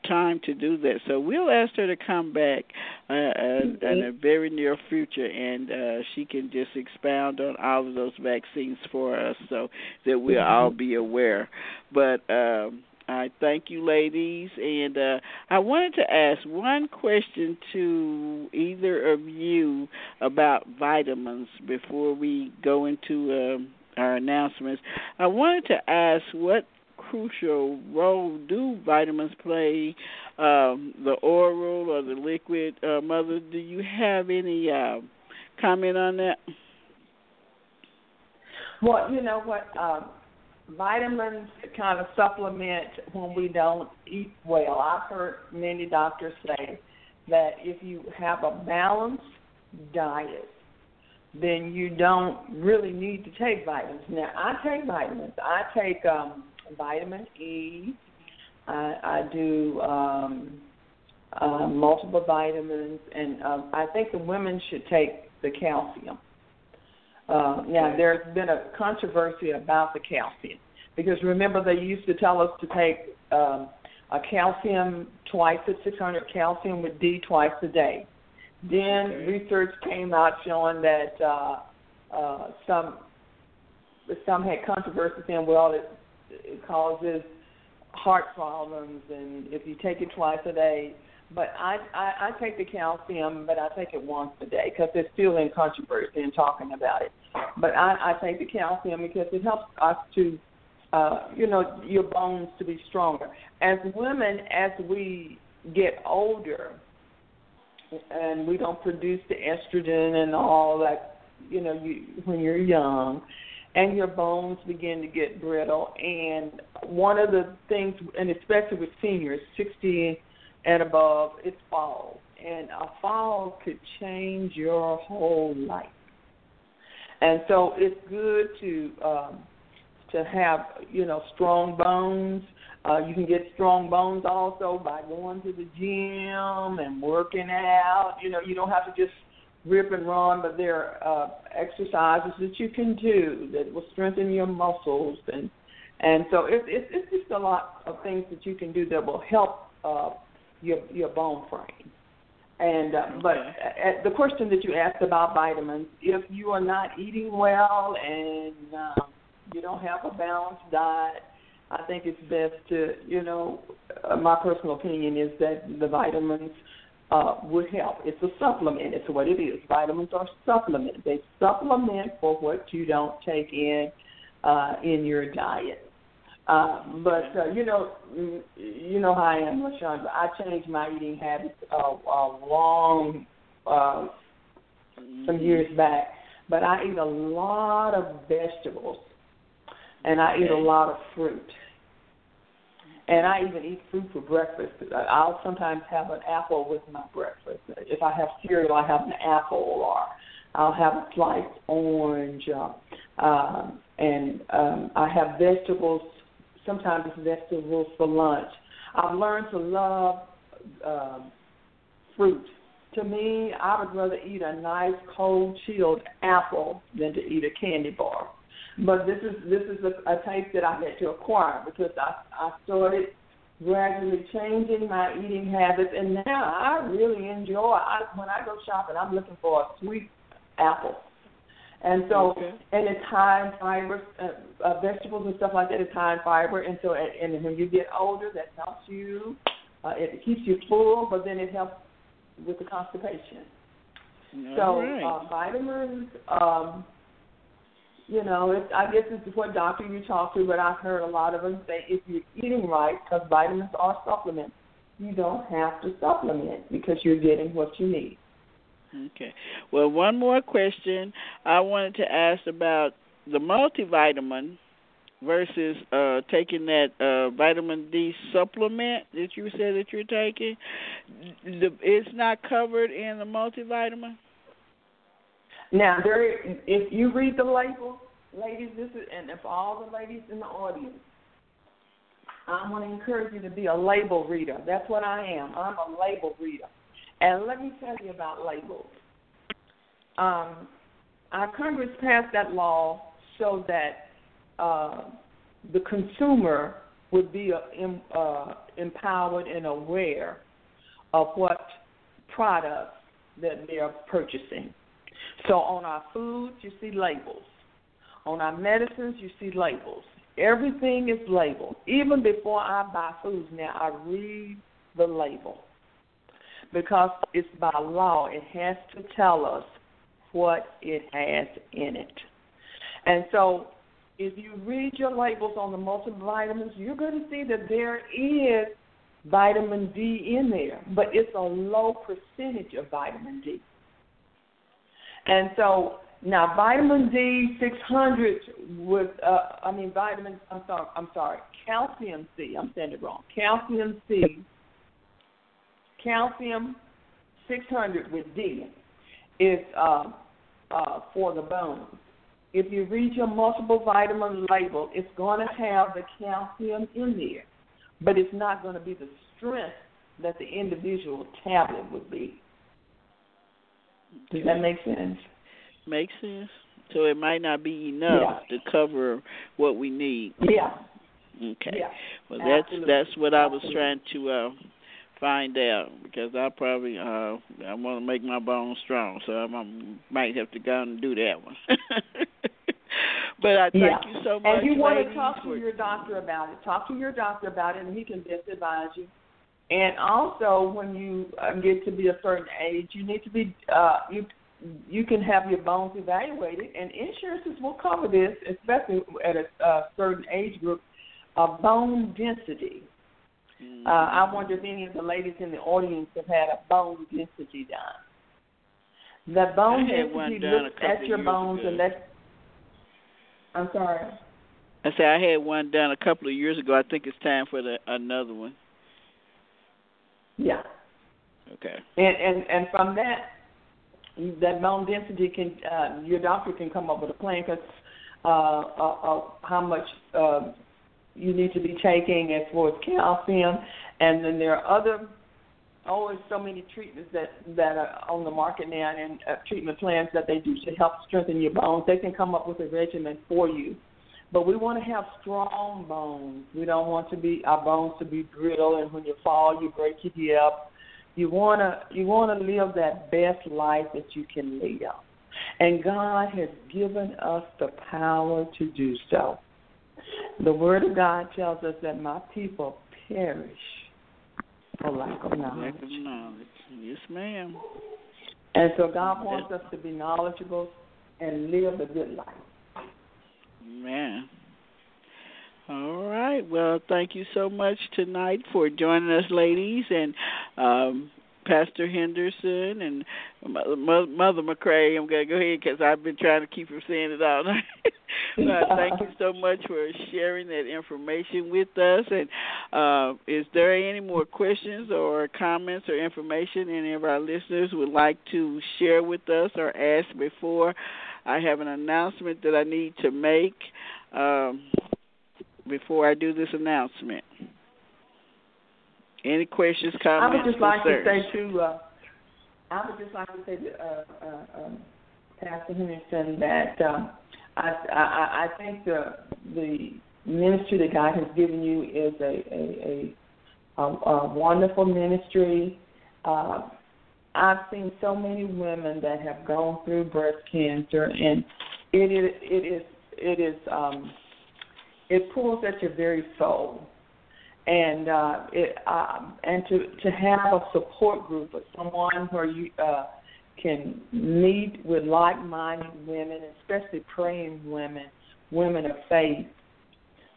time to do that. So we'll ask her to come back uh, uh, in a very near future, and uh, she can just expound on all of those vaccines for us, so that we'll all be aware. But um, I thank you, ladies, and uh, I wanted to ask one question to either of you about vitamins before we go into um, our announcements. I wanted to ask what crucial role do vitamins play, um, the oral or the liquid? Uh, Mother, do you have any uh, comment on that? Well, you know what? Um, vitamins kind of supplement when we don't eat well. I've heard many doctors say that if you have a balanced diet, then you don't really need to take vitamins. Now, I take vitamins. I take um, vitamin E. I, I do um, uh, multiple vitamins, and uh, I think the women should take the calcium. Uh, now, there's been a controversy about the calcium because remember they used to tell us to take um, a calcium twice at 600 calcium with D twice a day. Then Okay. research came out showing that uh, uh, some some had controversy saying, well, it, it causes heart problems, and if you take it twice a day. But I, I I take the calcium, but I take it once a day because they're still in controversy and talking about it. But I, I take the calcium because it helps us to, uh, you know, your bones to be stronger. As women, as we get older, and we don't produce the estrogen and all that, you know, you when you're young, and your bones begin to get brittle. And one of the things, and especially with seniors, 60 and above, it's fall. And a fall could change your whole life. And so it's good to um, to have you know strong bones. Uh, you can get strong bones also by going to the gym and working out. You know, you don't have to just rip and run, but there are uh, exercises that you can do that will strengthen your muscles and and so it, it, it's just a lot of things that you can do that will help uh, your your bone frame. And uh, but uh, the question that you asked about vitamins, if you are not eating well and um, you don't have a balanced diet, I think it's best to you know uh, my personal opinion is that the vitamins uh, would help. It's a supplement. It's what it is. Vitamins are supplements. They supplement for what you don't take in uh, in your diet. Uh, but uh, you know, you know how I am, LaShawn. I changed my eating habits a, a long, uh, some years back. But I eat a lot of vegetables, and I eat a lot of fruit. And I even eat fruit for breakfast. I'll sometimes have an apple with my breakfast. If I have cereal, I have an apple, or I'll have a sliced orange, uh, um, and um, I have vegetables. Sometimes vegetables for lunch. I've learned to love uh, fruit. To me, I would rather eat a nice cold chilled apple than to eat a candy bar. But this is this is a, a taste that I had to acquire because I I started gradually changing my eating habits, and now I really enjoy. I when I go shopping, I'm looking for a sweet apple, and so Okay. and it's high in fiber, uh, uh, vegetables and stuff like that is high in fiber, and so and, and when you get older, that helps you. Uh, it keeps you full, but then it helps with the constipation. So All right. uh, vitamins, um, you know, it's, I guess it's what doctor you talk to, but I've heard a lot of them say if you're eating right, because vitamins are supplements, you don't have to supplement because you're getting what you need. Okay. Well, one more question I wanted to ask about the multivitamin versus uh taking that uh vitamin D supplement that you said that you're taking. The, it's not covered in the multivitamin. Now, there, if you read the label, ladies, this is, and if all the ladies in the audience, I want to encourage you to be a label reader. That's what I am. I'm a label reader. And let me tell you about labels. Um, our Congress passed that law so that uh, the consumer would be uh, uh, empowered and aware of what products that they are purchasing. So on our foods, you see labels. On our medicines, you see labels. Everything is labeled. Even before I buy foods now, I read the label because it's by law. It has to tell us what it has in it. And so if you read your labels on the multivitamins, you're going to see that there is vitamin D in there, but it's a low percentage of vitamin D. And so now vitamin D 600 with, uh, I mean vitamin, I'm sorry, I'm sorry, calcium C. I'm saying it wrong. Calcium C, calcium 600 with D is uh, uh, for the bones. If you read your multiple vitamin label, it's going to have the calcium in there, but it's not going to be the strength that the individual tablet would be. Does that make sense? Makes sense. So it might not be enough to cover what we need. Yeah. Okay. Yeah. Well, that's Absolutely. that's what I was trying to uh find out because I probably uh I want to make my bones strong, so I might have to go and do that one. (laughs) but I thank Yeah. you so much, And you want to talk to your doctor about it. Talk to your doctor about it, and he can best advise you. And also, when you uh, get to be a certain age, you need to be uh, you you can have your bones evaluated, and insurances will cover this, especially at a uh, certain age group. Uh, bone density. Mm, Uh, I wonder if any of the ladies in the audience have had a bone density done. The bone I had one density looks at your bones ago. and lets. I'm sorry. I say I had one done a couple of years ago. I think it's time for the another one. Yeah. Okay. And and and from that, that bone density can uh, your doctor can come up with a plan because uh, uh, uh, how much uh, you need to be taking as far as calcium, and then there are other always so many treatments that that are on the market now and uh, treatment plans that they do to help strengthen your bones. They can come up with a regimen for you. But we want to have strong bones. We don't want to be our bones to be brittle, and when you fall, you break your hip. You wanna you wanna live that best life that you can live, and God has given us the power to do so. The Word of God tells us that my people perish for lack of knowledge. Lack of knowledge. Yes, ma'am. And so God wants us to be knowledgeable and live a good life. Man. Well, thank you so much tonight for joining us, ladies, and um, Pastor Henderson and Mo- Mo- Mother McCrae. I'm going to go ahead because I've been trying to keep from saying it all (laughs) night. but (laughs) thank you so much for sharing that information with us. And uh, is there any more questions or comments or information any of our listeners would like to share with us or ask before I have an announcement that I need to make um, before I do this announcement? Any questions, comments, I would just like concerns? to say to, uh, I would just like to say to uh, uh, um, Pastor Henderson that uh, I, I I think the the ministry that God has given you is a a, a, a, a wonderful ministry. Uh, I've seen so many women that have gone through breast cancer, and it is it is it is um, it pulls at your very soul and uh, it um, and to to have a support group of someone where you uh, can meet with like-minded women, especially praying women, women of faith.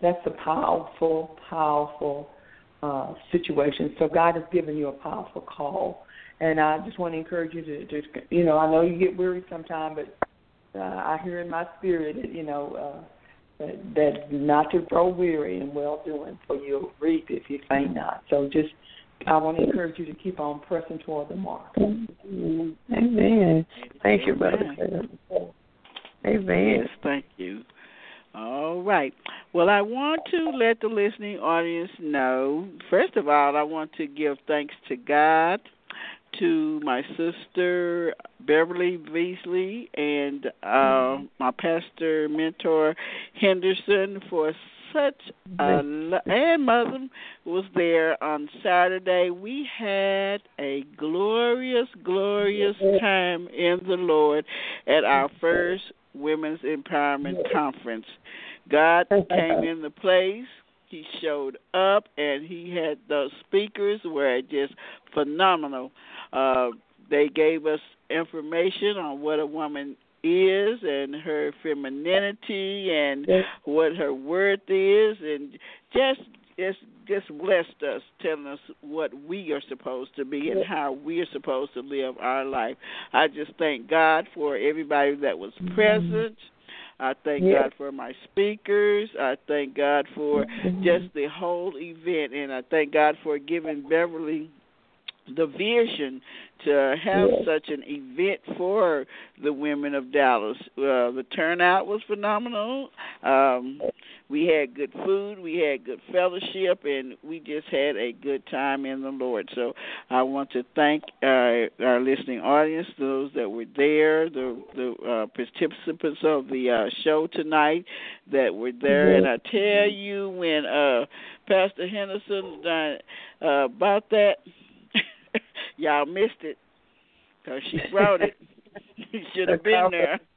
That's a powerful, powerful uh, situation. So God has given you a powerful call, and I just want to encourage you to, to you know, I know you get weary sometimes, but uh, I hear in my spirit, you know. That, that not to grow weary in well doing, for you'll reap if you faint not. So just I want to encourage you to keep on pressing toward the mark. Amen. Amen. Thank you, brother. Amen. Yes, thank you. All right. Well, I want to let the listening audience know. First of all, I want to give thanks to God to my sister Beverly Beasley and uh, my pastor mentor Henderson for such a lo- and mother was there on Saturday. We had a glorious, glorious time in the Lord at our first Women's Empowerment Conference. God came in the place. He showed up, and he had the speakers were just phenomenal. Uh, they gave us information on what a woman is and her femininity and what her worth is, and just just just blessed us, telling us what we are supposed to be and how we are supposed to live our life. I just thank God for everybody that was present. I thank Yes. God for my speakers. I thank God for just the whole event, and I thank God for giving Beverly the vision to have Yes. such an event for the women of Dallas. Uh, the turnout was phenomenal. Um, we had good food, we had good fellowship, and we just had a good time in the Lord. So I want to thank uh, our listening audience, those that were there, the the uh, participants of the uh, show tonight that were there. And I tell you, when uh, Pastor Henderson uh, about that. Y'all missed it because she brought it. (laughs) you should have been there. (laughs)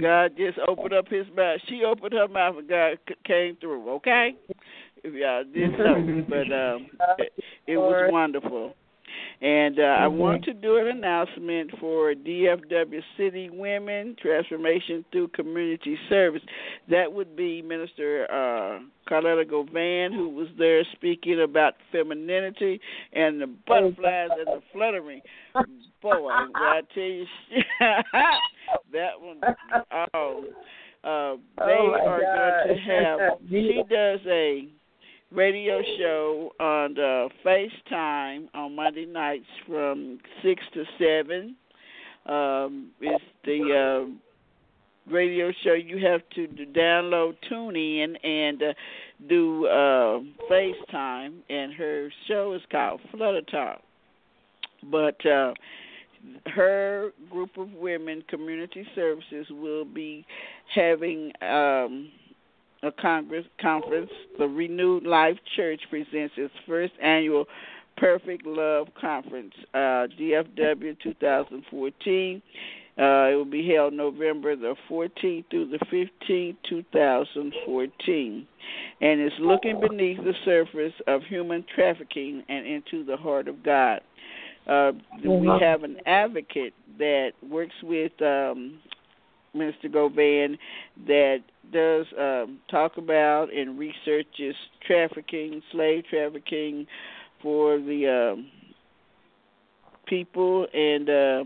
God just opened up His mouth. She opened her mouth and God came through. Okay, if y'all didn't (laughs) but um, it, it was wonderful. And uh, I want to do an announcement for DFW City Women Transformation Through Community Service. That would be Minister uh, Carletta Govan, who was there speaking about femininity and the butterflies and the fluttering. Boy, I tell you, (laughs) that one. Oh, uh, they Oh, are God. going to have. She does a radio show on uh, FaceTime on Monday nights from six to seven. Um, it's the uh, radio show. You have to do, download TuneIn and uh, do uh, FaceTime, and her show is called Flutter Talk. But uh, her group of women, Community Services, will be having. Um, a Congress conference, the Renewed Life Church presents its first annual Perfect Love Conference, uh, DFW 2014. Uh, it will be held November the 14th through the 15th, 2014. And it's looking beneath the surface of human trafficking and into the heart of God. Uh, we have an advocate that works with um, Minister Govan that does um, talk about and researches trafficking, slave trafficking for the um, people, and uh,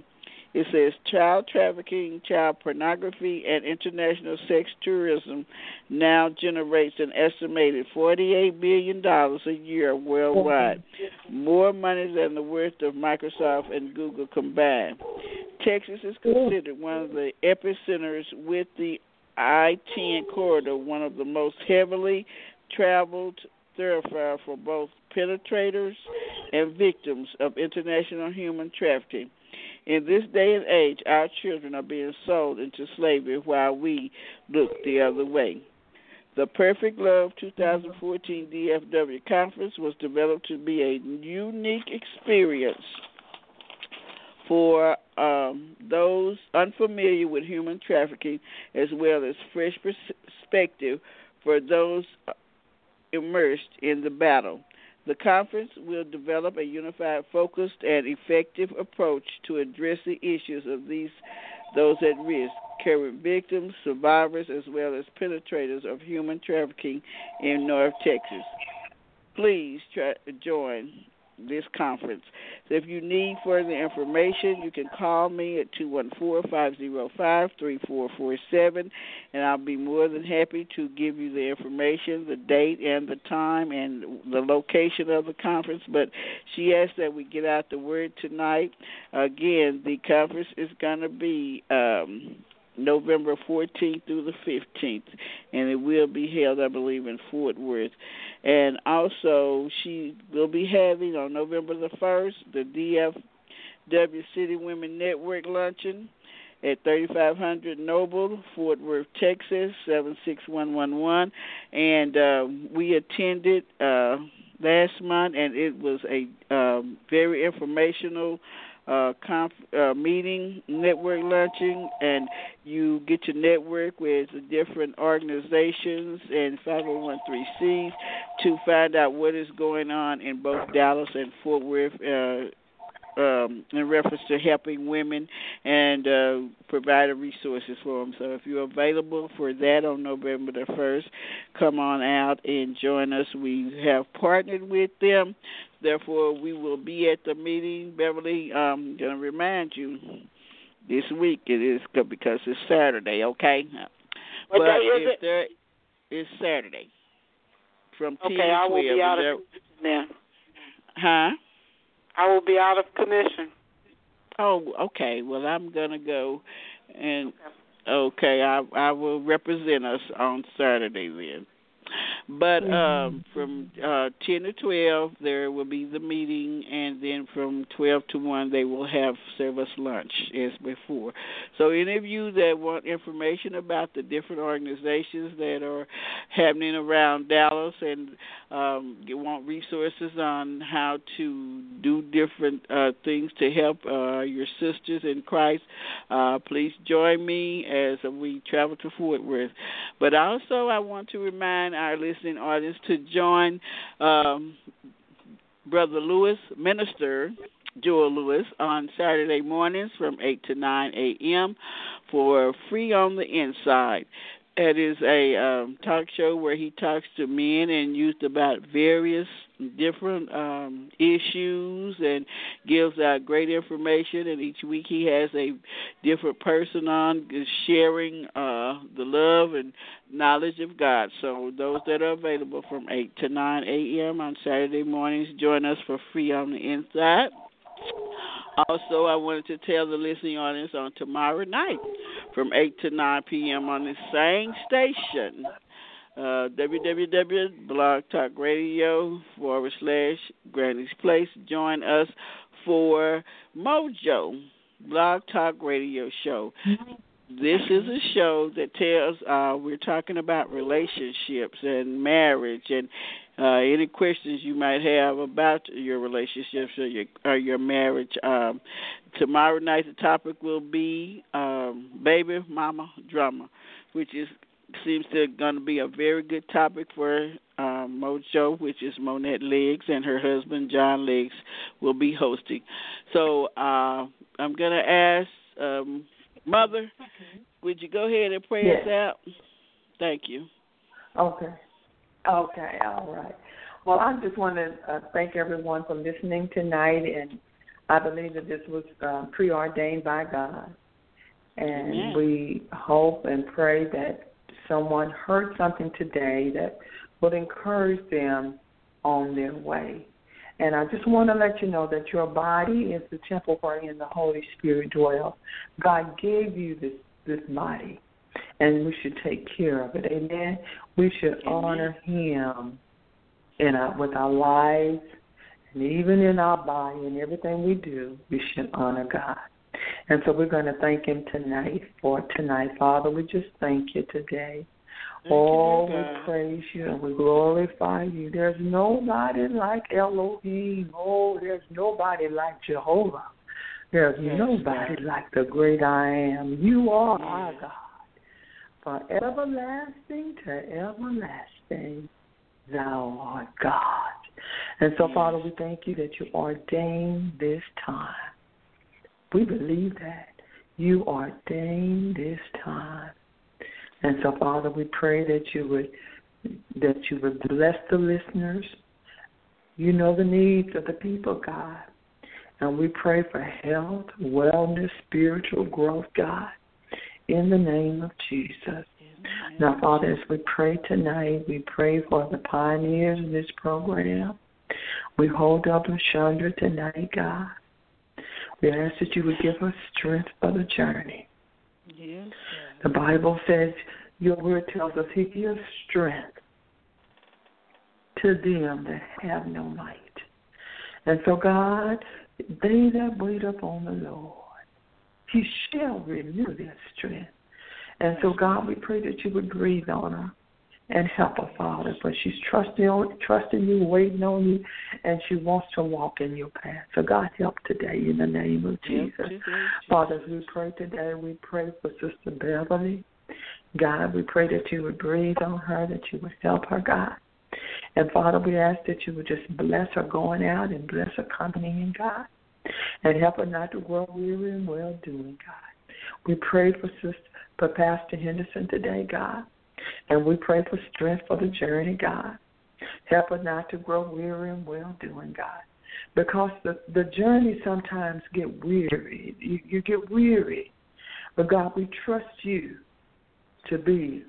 it says child trafficking, child pornography, and international sex tourism now generates an estimated $48 billion a year worldwide, more money than the worth of Microsoft and Google combined. Texas is considered one of the epicenters with the I 10 corridor, one of the most heavily traveled thoroughfare for both penetrators and victims of international human trafficking. In this day and age, our children are being sold into slavery while we look the other way. The Perfect Love 2014 DFW conference was developed to be a unique experience for um, those unfamiliar with human trafficking, as well as fresh perspective for those immersed in the battle. The conference will develop a unified, focused, and effective approach to address the issues of these those at risk, current victims, survivors, as well as penetrators of human trafficking in North Texas. Please try, join this conference. So if you need further information, you can call me at 214-505-3447 and I'll be more than happy to give you the information, the date and the time and the location of the conference, but she asked that we get out the word tonight. Again, the conference is going to be um November 14th through the 15th, and it will be held, I believe, in Fort Worth. And also, she will be having on November the 1st the DFW City Women Network Luncheon at 3500 Noble, Fort Worth, Texas 76111, and uh, we attended uh, last month, and it was a um, very informational uh, conf- uh, meeting, network luncheon, and you get to network with the different organizations and 501c to find out what is going on in both Dallas and Fort Worth. Uh, um, in reference to helping women and uh, providing resources for them. So if you're available for that on November the 1st, come on out and join us. We have partnered with them Therefore, we will be at the meeting. Beverly, I'm going to remind you this week it is because it's Saturday, okay? What but is if it? There, it's Saturday from Okay, 10 to 12. I will be out There- of commission then. Huh? I will be out of commission. Oh, okay. Well, I'm gonna go, and okay, I I will represent us on Saturday then. But um, from uh, 10 to 12, there will be the meeting, and then from 12 to 1, they will have service lunch as before. So, any of you that want information about the different organizations that are happening around Dallas and um, you want resources on how to do different uh, things to help uh, your sisters in Christ, uh, please join me as we travel to Fort Worth. But also, I want to remind our listening audience to join um, Brother Lewis, Minister Joel Lewis, on Saturday mornings from 8 to 9 a.m. for Free on the Inside. It is a um, talk show where he talks to men and youth about various different um, issues and gives out great information. And each week he has a different person on sharing uh, the love and knowledge of God. So those that are available from 8 to 9 a.m. on Saturday mornings, join us for free on the inside. Also, I wanted to tell the listening audience on tomorrow night from 8 to 9 p.m. on the same station, uh, www.blogtalkradio forward slash Granny's Place. Join us for Mojo Blog Talk Radio Show. This is a show that tells uh, we're talking about relationships and marriage and uh, any questions you might have about your relationships or your or your marriage. Um, tomorrow night the topic will be um, baby mama drama, which is seems to going to be a very good topic for um, Mojo, which is Monette Legs, and her husband John Legs will be hosting. So uh, I'm going to ask um, Mother, would you go ahead and pray Yes. us out? Thank you. Okay. Okay, all right. Well, I just want to uh, thank everyone for listening tonight, and I believe that this was uh, preordained by God. And Amen. we hope and pray that someone heard something today that would encourage them on their way. And I just want to let you know that your body is the temple wherein the Holy Spirit dwells. God gave you this this body, and we should take care of it. Amen. We should Amen. honor Him in our, with our lives, and even in our body and everything we do, we should honor God. And so we're going to thank Him tonight for tonight. Father, we just thank you today. oh, we praise you and we glorify you. There's nobody like Elohim. Oh, there's nobody like Jehovah. There's yes, nobody God. like the great I am. You are yes. our God. From everlasting to everlasting, thou art God. And so. Father, we thank you that you ordained this time. We believe that. You ordained this time. And so, Father, we pray that you would that you would bless the listeners. You know the needs of the people, God. And we pray for health, wellness, spiritual growth, God, in the name of Jesus. Now, Father, as we pray tonight, we pray for the pioneers in this program. We hold up Chandra tonight, God. We ask that you would give us strength for the journey. Yes. The Bible says, your word tells us he gives strength to them that have no might. And so, God, they that wait upon the Lord, he shall renew their strength. And so, God, we pray that you would breathe on her and help her, Father. But she's trusting, trusting you, waiting on you, and she wants to walk in your path. So, God, help today in the name of Jesus. Father, as we pray today, we pray for Sister Beverly. God, we pray that you would breathe on her, that you would help her, God. And Father, we ask that you would just bless her going out and bless her coming in, God. And help her not to grow weary in well doing, God. We pray for Sister for Pastor Henderson today, God. And we pray for strength for the journey, God. Help her not to grow weary in well doing, God. Because the, the journey sometimes get weary. You, you get weary. But God, we trust you to be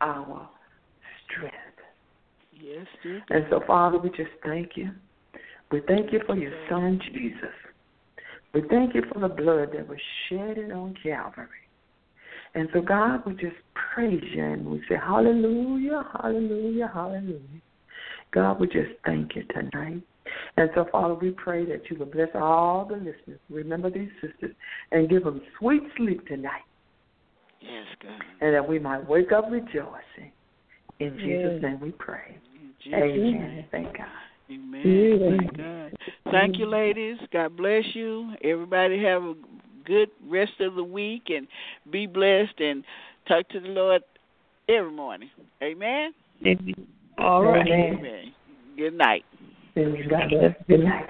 our strength. Yes, dear. And so, Father, we just thank you. We thank you for your Son, Jesus. We thank you for the blood that was shed on Calvary. And so, God, we just praise you and we say, Hallelujah, Hallelujah, Hallelujah. God, we just thank you tonight. And so, Father, we pray that you will bless all the listeners. Remember these sisters and give them sweet sleep tonight. Yes, God. And that we might wake up rejoicing. In Jesus' name we pray. Amen. Amen. Thank God. Amen. Thank God. Thank you, ladies. God bless you. Everybody have a good rest of the week and be blessed and talk to the Lord every morning. Amen. All right. Amen. Good night. God bless. Good night.